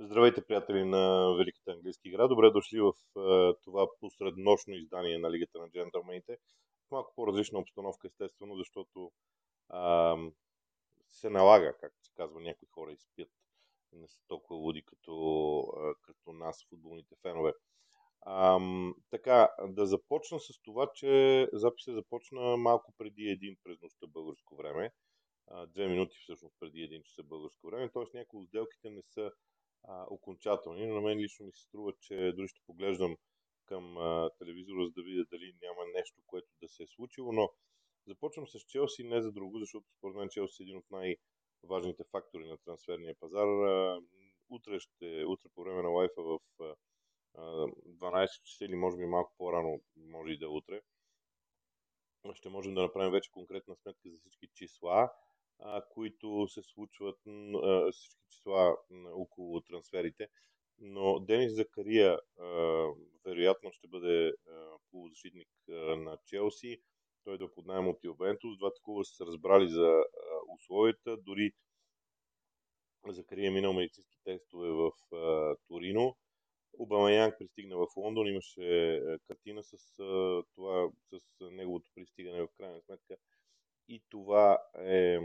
Здравейте, приятели на Великата английски игра. Добре дошли в това посреднощно издание на Лигата на джентълмените. Малко по-различна обстановка, естествено, защото uh, се налага, както се казва, някои хора изпият. Не са толкова луди като, като нас, футболните фенове. Uh, така, да започна с това, че записът започна малко преди един през нощта българско време. Uh, две минути всъщност преди един часа българско време. Тоест някои от сделките не са а, окончателни, но на мен лично ми се струва, че дори ще поглеждам към а, телевизора, за да видя дали няма нещо, което да се е случило, но започвам с Челси не за друго, защото според мен Челси е един от най-важните фактори на трансферния пазар. А, утре, ще, утре по време на лайфа в а, 12 часа или може би малко по-рано, може и да е утре, ще можем да направим вече конкретна сметка за всички числа а, които се случват, а, всички числа около трансферите. Но Денис Закария а, вероятно ще бъде а, полузащитник а, на Челси. Той да поднаем от Ювентус. Двата клуба са се разбрали за а, условията. Дори Закария е минал медицински тестове в а, Торино. Янг пристигна в Лондон, имаше картина с това, с неговото пристигане в крайна сметка. И това е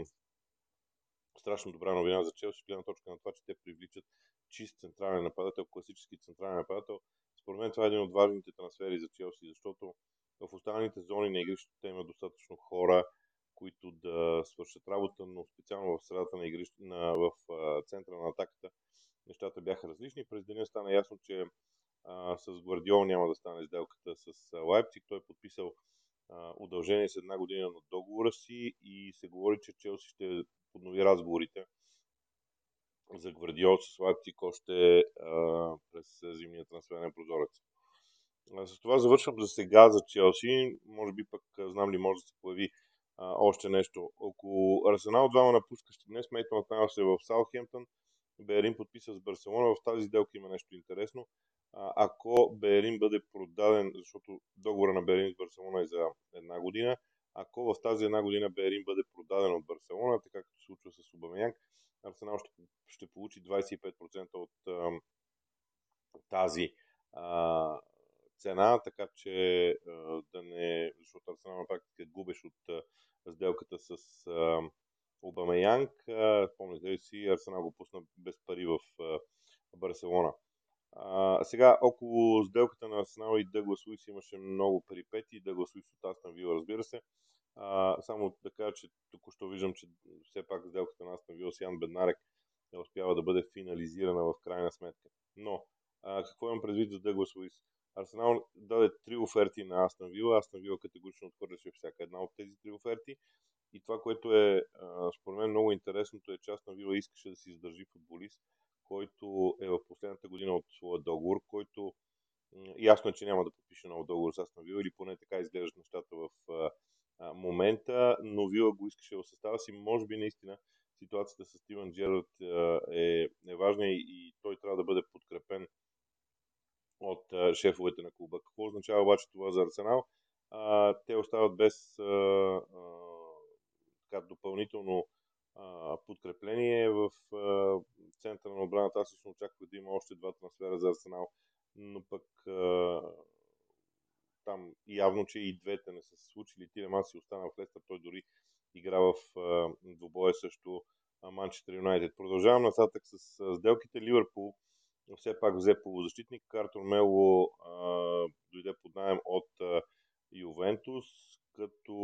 страшно добра новина за Челси, гледна точка на това, че те привличат чист централен нападател, класически централен нападател. Според мен това е един от важните трансфери за Челси, защото в останалите зони на игрището те има достатъчно хора, които да свършат работа, но специално в средата на игрището, на, в центъра на атаката, нещата бяха различни. През деня стана ясно, че а, с Гвардиол няма да стане сделката с Лайпциг. Той е подписал удължение с една година на договора си и се говори, че Челси ще поднови разговорите за Гвардиол с Лайпциг още а, през зимния трансферен прозорец. А, с това завършвам за сега за Челси. Може би пък знам ли може да се появи а, още нещо. Около Арсенал двама напускащи днес. Мейтон се в Саутхемптън. Берин подписа с Барселона. В тази сделка има нещо интересно. Ако Берин бъде продаден, защото договора на Берин с Барселона е за една година, ако в тази една година Берин бъде продаден от Барселона, така както се случва с Обамеянг, Арсенал ще, ще получи 25% от а, тази а, цена, така че а, да не, защото Арсенал на практика губеш от а, сделката с а, Обамеянг. Спомняте си, Арсенал го пусна без пари в Барселона. А, сега, около сделката на Арсенал и Дъглас Луис имаше много перипети. Дъглас Луис от Астан Вила, разбира се. А, само да кажа, че току-що виждам, че все пак сделката на Астан Вила с Ян Беднарек не успява да бъде финализирана в крайна сметка. Но, а, какво имам предвид за Дъглас Луис? Арсенал даде три оферти на Астан Вила. Астан Вила категорично отхвърляше всяка една от тези три оферти. И това, което е според мен много интересното е, че Астан Вила искаше да си издържи футболист, който е в последната година от своя договор, който ясно е, че няма да подпише нов договор с Астан Вила или поне така изглеждат нещата в а, момента, но Вила го искаше в състава си. Може би наистина ситуацията с Стивен Джерард е, е важна и, и той трябва да бъде подкрепен от а, шефовете на клуба. Какво означава обаче това за Арсенал? А, те остават без а, а, така, допълнително подкрепление в а, центъра на отбраната. Аз лично очаквах да има още два трансфера за Арсенал, но пък а, там явно, че и двете не са се случили. Тилеман си остана в Лестър, той дори игра в а, двубоя също Манчестър Юнайтед. Продължавам нататък с сделките. Ливърпул все пак взе полузащитник. Картор Мело а, дойде под найем от а, Ювентус, като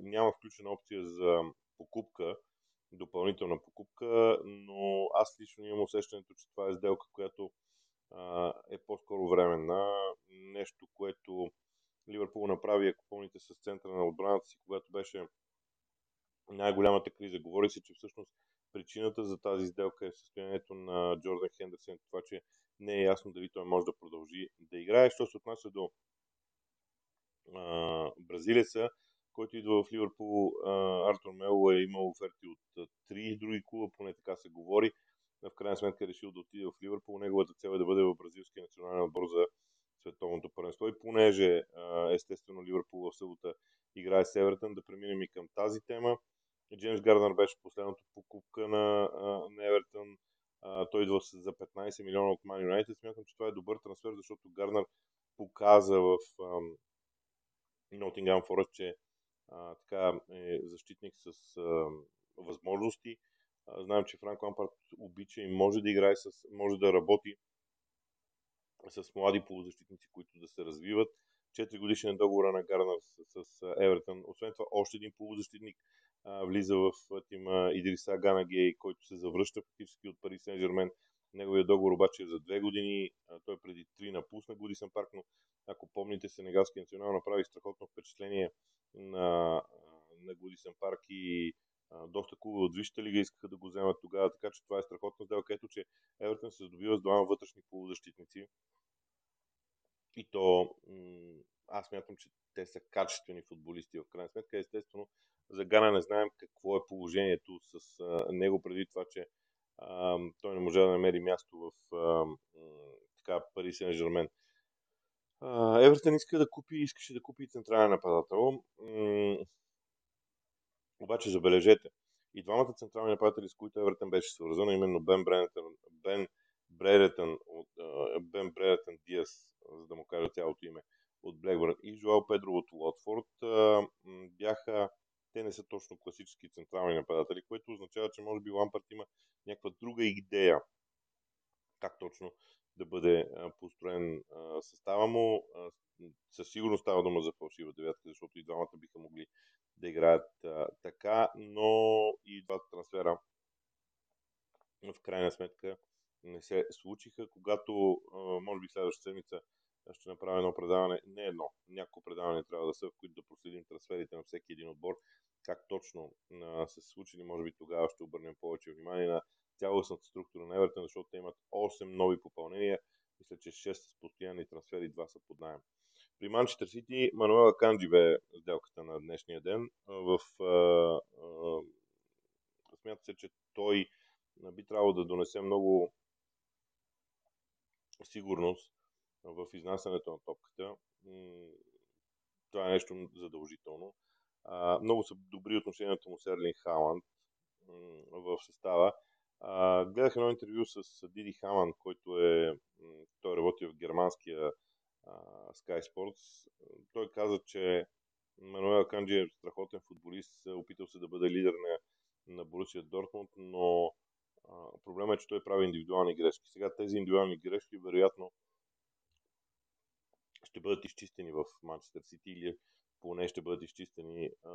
няма включена опция за покупка, допълнителна покупка, но аз лично имам усещането, че това е сделка, която а, е по-скоро временна. Нещо, което Ливърпул направи, ако помните, с центъра на отбраната си, когато беше най-голямата криза. Говори се, че всъщност причината за тази сделка е състоянието на Джордан Хендерсен, това, че не е ясно дали той може да продължи да играе. Що се отнася до а, бразилеца, който идва в Ливърпул, Артур Мело е имал оферти от три други клуба, поне така се говори. В крайна сметка е решил да отиде в Ливърпул. Неговата цел е да бъде в бразилския национален отбор за световното първенство. И понеже естествено Ливърпул в събота играе с Евертън, да преминем и към тази тема. Джеймс Гарднер беше последното покупка на, на Евертън. той идва за 15 милиона от Man United. Смятам, че това е добър трансфер, защото Гарнер показа в Нотингам Форест, че а, така е защитник с а, възможности. А, знаем, че Франк Лампард обича и може да играе, с, може да работи с млади полузащитници, които да се развиват. 4 годишен договора на Гарнер с, с Евертън. Освен това, още един полузащитник а, влиза в тима Идриса Ганагей, който се завръща фактически от Пари Сен Жермен. Неговия договор обаче е за две години. А, той преди три напусна Годисен парк, но ако помните, Сенегалски национал направи страхотно впечатление на, на Годисен парк и а, доста клубове от Висшата лига искаха да го вземат тогава, така че това е страхотна сделка. Ето, че Евертън се здобива с двама вътрешни полузащитници. И то аз мятам, че те са качествени футболисти в крайна сметка. Естествено, за Гана не знаем какво е положението с а, него преди това, че а, той не може да намери място в а, така, Пари Сен Жермен. Евертън иска да купи, искаше да купи централен нападател. обаче забележете, и двамата централни нападатели, с които Евертън беше свързан, именно Бен Бренетън, Бен Бреретън, Бен Бреретън Диас, за да му кажа цялото име, от Блекбърн и Жоал Педро от Уотфорд, бяха те не са точно класически централни нападатели, което означава, че може би Лампарт има някаква друга идея как точно да бъде построен състава му. Със сигурност става дума за фалшива девятка, защото и двамата биха могли да играят така, но и двата трансфера в крайна сметка не се случиха, когато може би следващата седмица ще направя едно предаване, не едно, няколко предаване трябва да са, в които да проследим трансферите на всеки един отбор, как точно са се случили, може би тогава ще обърнем повече внимание на цялостната структура на Евертън, защото те имат 8 нови попълнения, мисля, че 6 с постоянни трансфери, 2 са под найем. При Манчестър Сити Мануела Канджи бе сделката на днешния ден. В, а, а, смята се, че той би трябвало да донесе много сигурност в изнасянето на топката. Това е нещо задължително. Много са добри отношенията му с Ерлин Халанд в състава. Гледах едно интервю с Диди Хаман, който е, той работи в германския Sky Sports. Той каза, че Мануел Канджи е страхотен футболист, опитал се да бъде лидер на, на Борусия Дортмунд, но проблема е, че той прави индивидуални грешки. Сега тези индивидуални грешки вероятно ще бъдат изчистени в Манчестър Сити или поне ще бъдат изчистени а,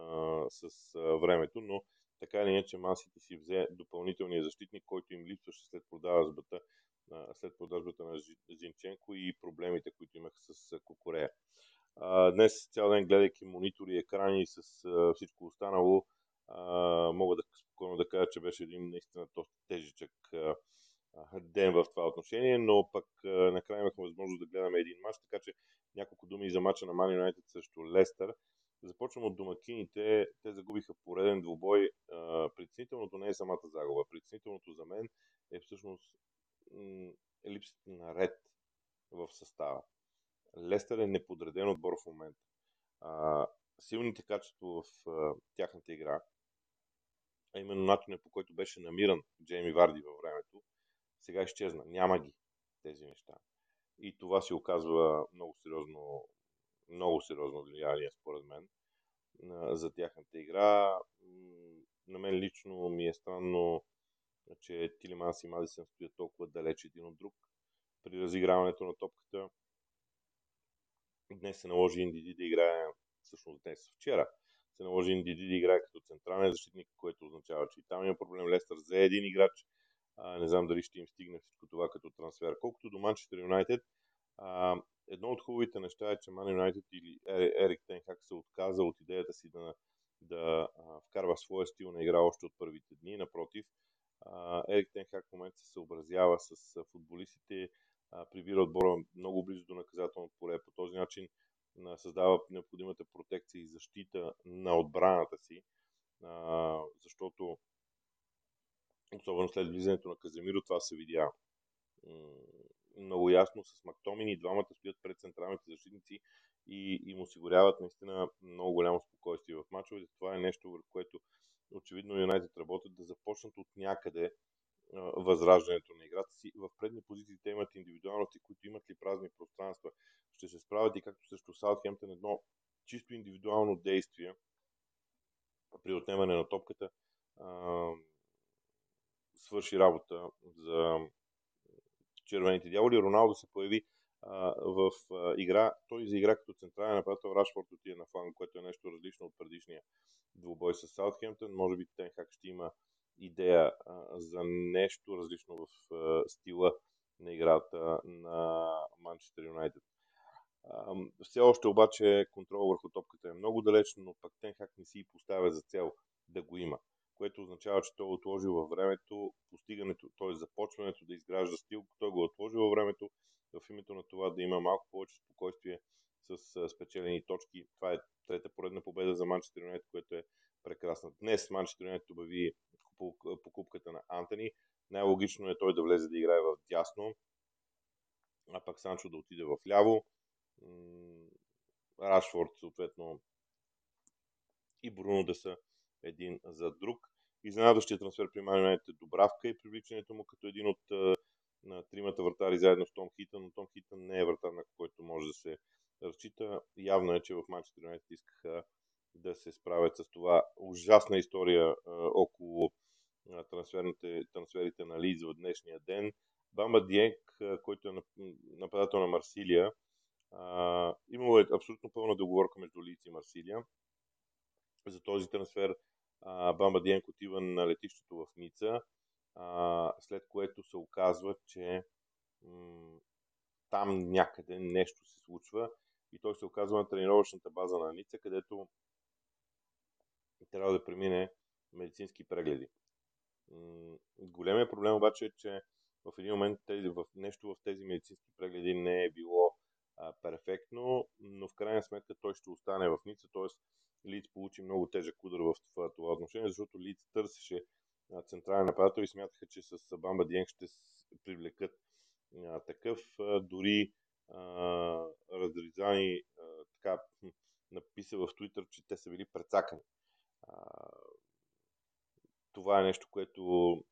с а, времето, но така или иначе Мансити си взе допълнителния защитник, който им липсваше след продажбата, а, след продажбата на Зинченко и проблемите, които имах с Кокорея. А, днес цял ден гледайки монитори, екрани и с а, всичко останало, а, мога да спокойно да кажа, че беше един наистина доста тежичък а, ден в това отношение, но пък накрая имахме възможност да гледаме един матч, така че няколко думи за мача на Man United срещу Лестър. Започвам от домакините. Те загубиха пореден двубой. Притеснителното не е самата загуба. Притеснителното за мен е всъщност е липсата на ред в състава. Лестър е неподреден отбор в момента. силните качества в тяхната игра, а именно начинът по който беше намиран Джейми Варди във времето, сега изчезна. Няма ги тези неща. И това си оказва много сериозно, много сериозно влияние, според мен, за тяхната игра. На мен лично ми е странно, че Тилиманс и Мадисън стоят толкова далеч един от друг при разиграването на топката. Днес се наложи Индиди да играе, всъщност днес, вчера, се наложи Индиди да играе като централен защитник, което означава, че и там има проблем. Лестър за един играч, а, не знам дали ще им стигне всичко това като трансфер. Колкото до Манчестър Юнайтед, едно от хубавите неща е, че Ман Юнайтед или Ерик Тенхак се отказа от идеята си да, да а, вкарва своя стил на игра още от първите дни. Напротив, а, Ерик Тенхак в момента се съобразява с футболистите, а, прибира отбора много близо до наказателното поле. По този начин а, създава необходимата протекция и защита на отбраната си, а, защото особено след влизането на Каземиро, това се видя много ясно с Мактомини. Двамата стоят пред централните защитници и им осигуряват наистина много голямо спокойствие в мачовете. Това е нещо, върху което очевидно Юнайтед работят да започнат от някъде възраждането на играта си. В предни позиции те имат индивидуалности, които имат ли празни пространства. Ще се справят и както също Саутхемптън едно чисто индивидуално действие при отнемане на топката свърши работа за червените дяволи. Роналдо се появи а, в а, игра. Той заигра като централен нападател. Рашфорд отиде на фланг, което е нещо различно от предишния двубой с Саутхемптън. Може би Тенхак ще има идея а, за нещо различно в а, стила на играта на Манчестър Юнайтед. Все още обаче контрол върху топката е много далеч, но пък Тенхак не си поставя за цел да го има, което означава, че той е отложил във времето постигането, т.е. започването да изгражда стил, той го е отложил във времето в името на това да има малко повече спокойствие с спечелени точки. Това е трета поредна победа за Манчестър Юнайтед, което е прекрасна. Днес Манчестър Юнайтед обяви покупката на Антони. Най-логично е той да влезе да играе в дясно, а пък Санчо да отиде в ляво. Рашфорд, съответно, и Бруно да са един за друг. Изненадващия трансфер при Man е Добравка и привличането му като един от на тримата вратари заедно с Том Хитън, но Том Хитън не е вратар, на който може да се разчита. Явно е, че в Манчестър Юнайтед искаха да се справят с това. Ужасна история а, около а, трансферите на Лидз в днешния ден. Бамба Диенк, който е нападател на Марсилия, а, имало е абсолютно пълна договорка между Лиц и Марсилия. За този трансфер Бамба Диенк отива на летището в Ница, а, след което се оказва, че м- там някъде нещо се случва и той се оказва на тренировъчната база на Ница, където трябва да премине медицински прегледи. Големия проблем обаче е, че в един момент тези, в нещо в тези медицински прегледи не е било перфектно, но в крайна сметка той ще остане в Ница, т.е. Лиц получи много тежък удар в това, това отношение, защото Лиц търсеше централен нападател и смятаха, че с Бамба Диенг ще привлекат а, такъв. А, дори разрезани така написа в Твитър, че те са били прецакани. А, това е нещо, което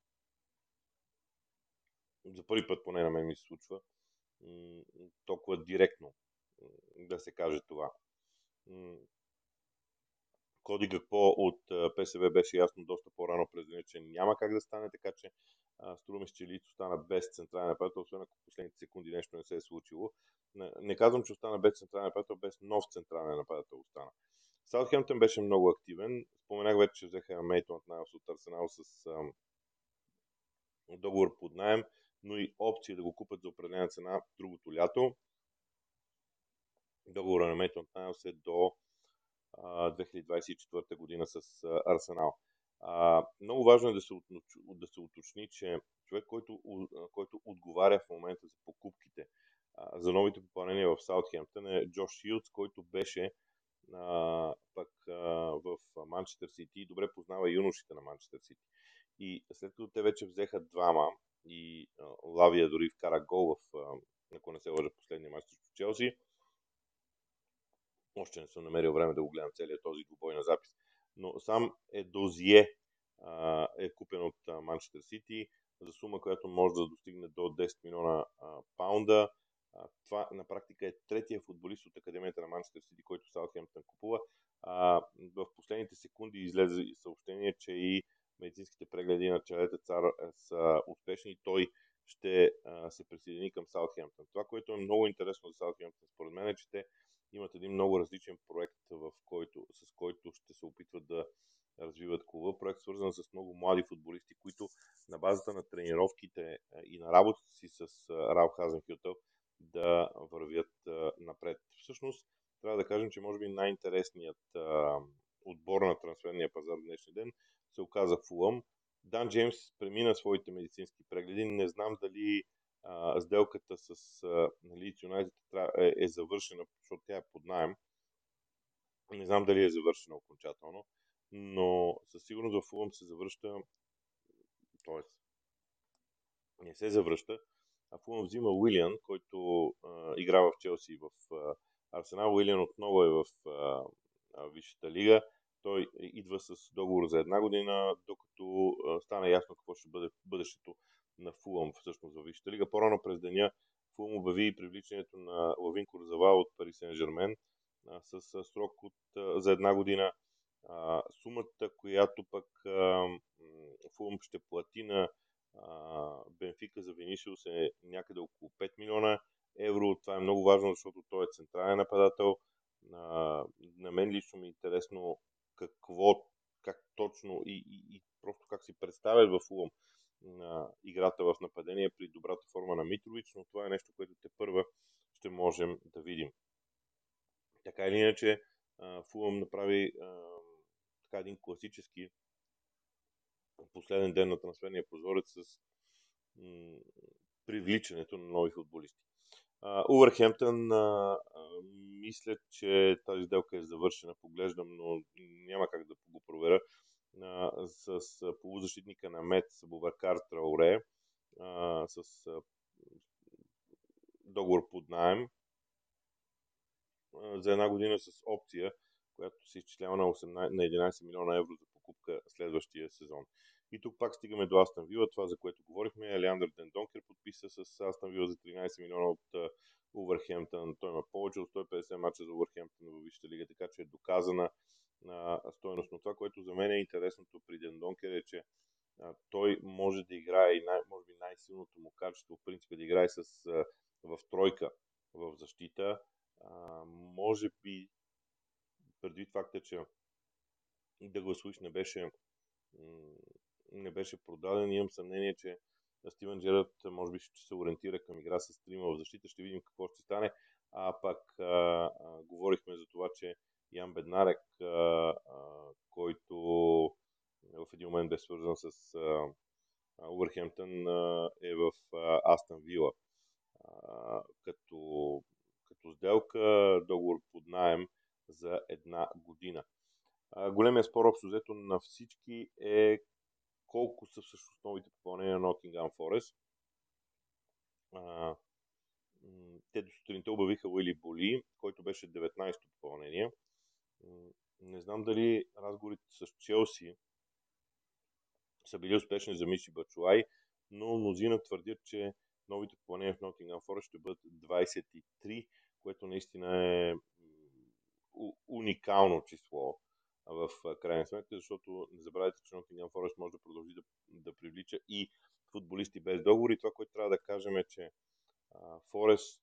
за първи път поне на мен ми се случва толкова директно да се каже това. Коди какво от ПСВ беше ясно доста по-рано през деня, че няма как да стане, така че струва че Лицо стана без централен нападател, освен ако последните секунди нещо не се е случило. Не, не казвам, че остана без централен нападател, без нов централен нападател остана. Саутхемптън беше много активен. Споменах вече, че взеха Мейтон Найлс от Арсенал с ам, договор под найем но и опция да го купат за определена цена другото лято. Договора на Мейтон Найлс е до а, 2024 година с Арсенал. Много важно е да се, да се уточни, че човек, който, който отговаря в момента за покупките, за новите попълнения в Саутхемптън е Джош Шилдс, който беше а, пък а, в Манчестър Сити и добре познава юношите на Манчестър Сити. И след като те вече взеха двама и Лавия дори вкара гол в, ако не се лъжа, последния матч срещу Челси. Още не съм намерил време да го гледам целият този двубой на запис. Но сам е Дозие е купен от Манчестър Сити за сума, която може да достигне до 10 милиона паунда. Това на практика е третия футболист от Академията на Манчестър Сити, който Саутхемптън купува. В последните секунди излезе съобщение, че и медицинските прегледи на Челете Цар е, са успешни той ще а, се присъедини към Саутхемптън. Това, което е много интересно за Саутхемптън, според мен е, че те имат един много различен проект, в който, с който ще се опитват да развиват клуба. Проект свързан с много млади футболисти, които на базата на тренировките и на работата си с Ралф Хазенхютъл да вървят напред. Всъщност, трябва да кажем, че може би най-интересният отбор на трансферния пазар в днешния ден се оказа Фулъм. Дан Джеймс премина своите медицински прегледи. Не знам дали а, сделката с Лидс Юнайтед е, е завършена, защото тя е под найем. Не знам дали е завършена окончателно, но със сигурност в Фулъм се завръща, т.е. не се завръща, а Фулъм взима Уилиан, който а, игра в Челси и в а, Арсенал. Уилиан отново е в а, а, Висшата лига той идва с договор за една година, докато стане ясно какво ще бъде бъдещето на Фулъм всъщност в Висшата лига. По-рано през деня Фулъм обяви привличането на Лавин Курзава от Пари Сен Жермен с срок от, за една година. Сумата, която пък Фулъм ще плати на Бенфика за Венисиус е някъде около 5 милиона евро. Това е много важно, защото той е централен нападател. На мен лично ми е интересно какво, как точно и, и, и просто как си представят в Фулъм на играта в нападение при добрата форма на Митрович, но това е нещо, което те първа ще можем да видим. Така или иначе, Фулъм направи така един класически последен ден на трансферния прозорец с привличането на нови футболисти. Увърхемптън, мисля, че тази сделка е завършена, поглеждам, но няма как да го проверя. А, с, полузащитника на Мец Бубакар Трауре а, с а, договор под найем за една година с опция, която се изчислява на, 18, на 11 милиона евро за покупка следващия сезон. И тук пак стигаме до Астан Вила, това за което говорихме. Елеандър Дендонкер подписа с Астан Вила за 13 милиона от Увърхемптън. Той има повече от 150 мача за Увърхемптън в Висшата лига, така че е доказана на стоеност. Но това, което за мен е интересното при Дендонкер е, че а, той може да играе и най- може би най-силното му качество в принцип да играе с, а, в тройка в защита. А, може би предвид факта, че да гласуваш не беше не беше продаден. Имам съмнение, че Стивен Джерард може би ще се ориентира към игра с трима в защита. Ще видим какво ще стане. А пак а, а, говорихме за това, че Ян Беднарек, а, а, който в един момент бе свързан с Увърхемптън, е в а, Астън Вила. А, като, като сделка, договор под найем за една година. А, големия спор общо взето на всички е колко са всъщност новите попълнения на Nottingham Forest. А, те до сутринта обявиха Уили Боли, който беше 19-то попълнение. Не знам дали разговорите с Челси са били успешни за Миши Бачуай, но мнозина твърдят, че новите попълнения в Nottingham Forest ще бъдат 23, което наистина е уникално число в крайна сметка, защото не забравяйте, че Nottingham Forest може да продължи да, да привлича и футболисти без договори. Това, което трябва да кажем е, че Форест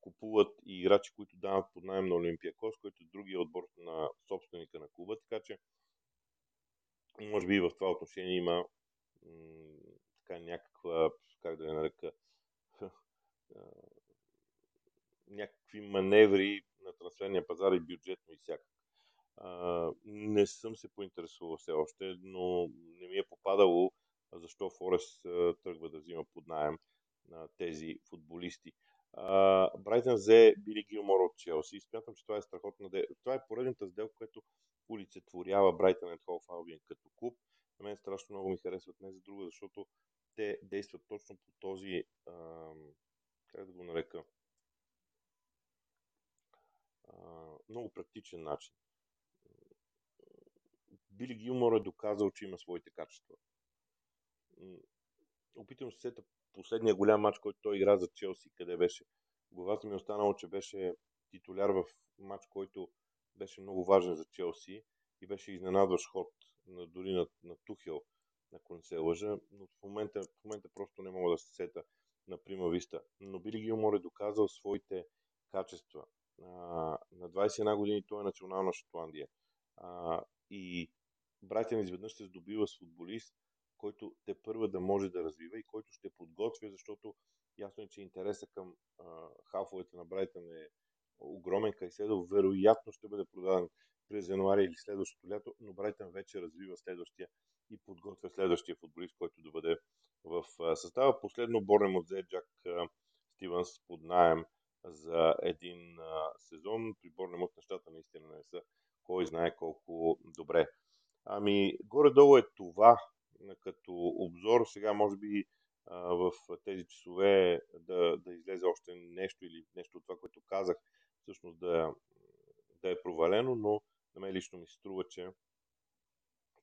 купуват и играчи, които дават под найем на Олимпиакос, който е другия отбор на собственика на клуба, така че може би в това отношение има м- така някаква, как да я нарека, някакви маневри на трансферния пазар и бюджетно и всяка. Не съм се поинтересувал все още, но не ми е попадало защо Форест тръгва да взима под найем на тези футболисти. Брайтън взе Били Гилмор от Челси. Смятам, че това е страхотна. Това е поредната сделка, която олицетворява Брайтън и Холф Албиен като клуб. На мен страшно много ми харесват не за друго, защото те действат точно по този, а, как да го нарека, а, много практичен начин. Били Гилмор е доказал, че има своите качества. Опитвам се сета последния голям матч, който той игра за Челси, къде беше. Главата ми е останало, че беше титуляр в матч, който беше много важен за Челси и беше изненадващ ход на, дори на, на Тухел, ако не се лъжа, но в момента, в момента просто не мога да се сета на Прима Виста. Но Били Гилмор е доказал своите качества. А, на 21 години той е национална Шотландия. А, и Брайтън изведнъж се здобива с футболист, който те първа да може да развива и който ще подготвя, защото ясно е, че интереса към а, халфовете на Брайтън е огромен. Кайседо вероятно ще бъде продаден през януари или следващото лято, но Брайтън вече развива следващия и подготвя следващия футболист, който да бъде в състава. Последно Борнем от Джак Стивенс под найем за един сезон. При Борнемот нещата наистина не са кой знае колко горе-долу е това като обзор. Сега, може би, в тези часове да, да излезе още нещо или нещо от това, което казах, всъщност да, да е провалено, но На мен лично ми се струва, че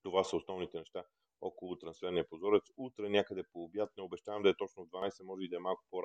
това са основните неща около трансферния прозорец. Утре някъде по обяд, не обещавам да е точно в 12, може и да е малко по-рано,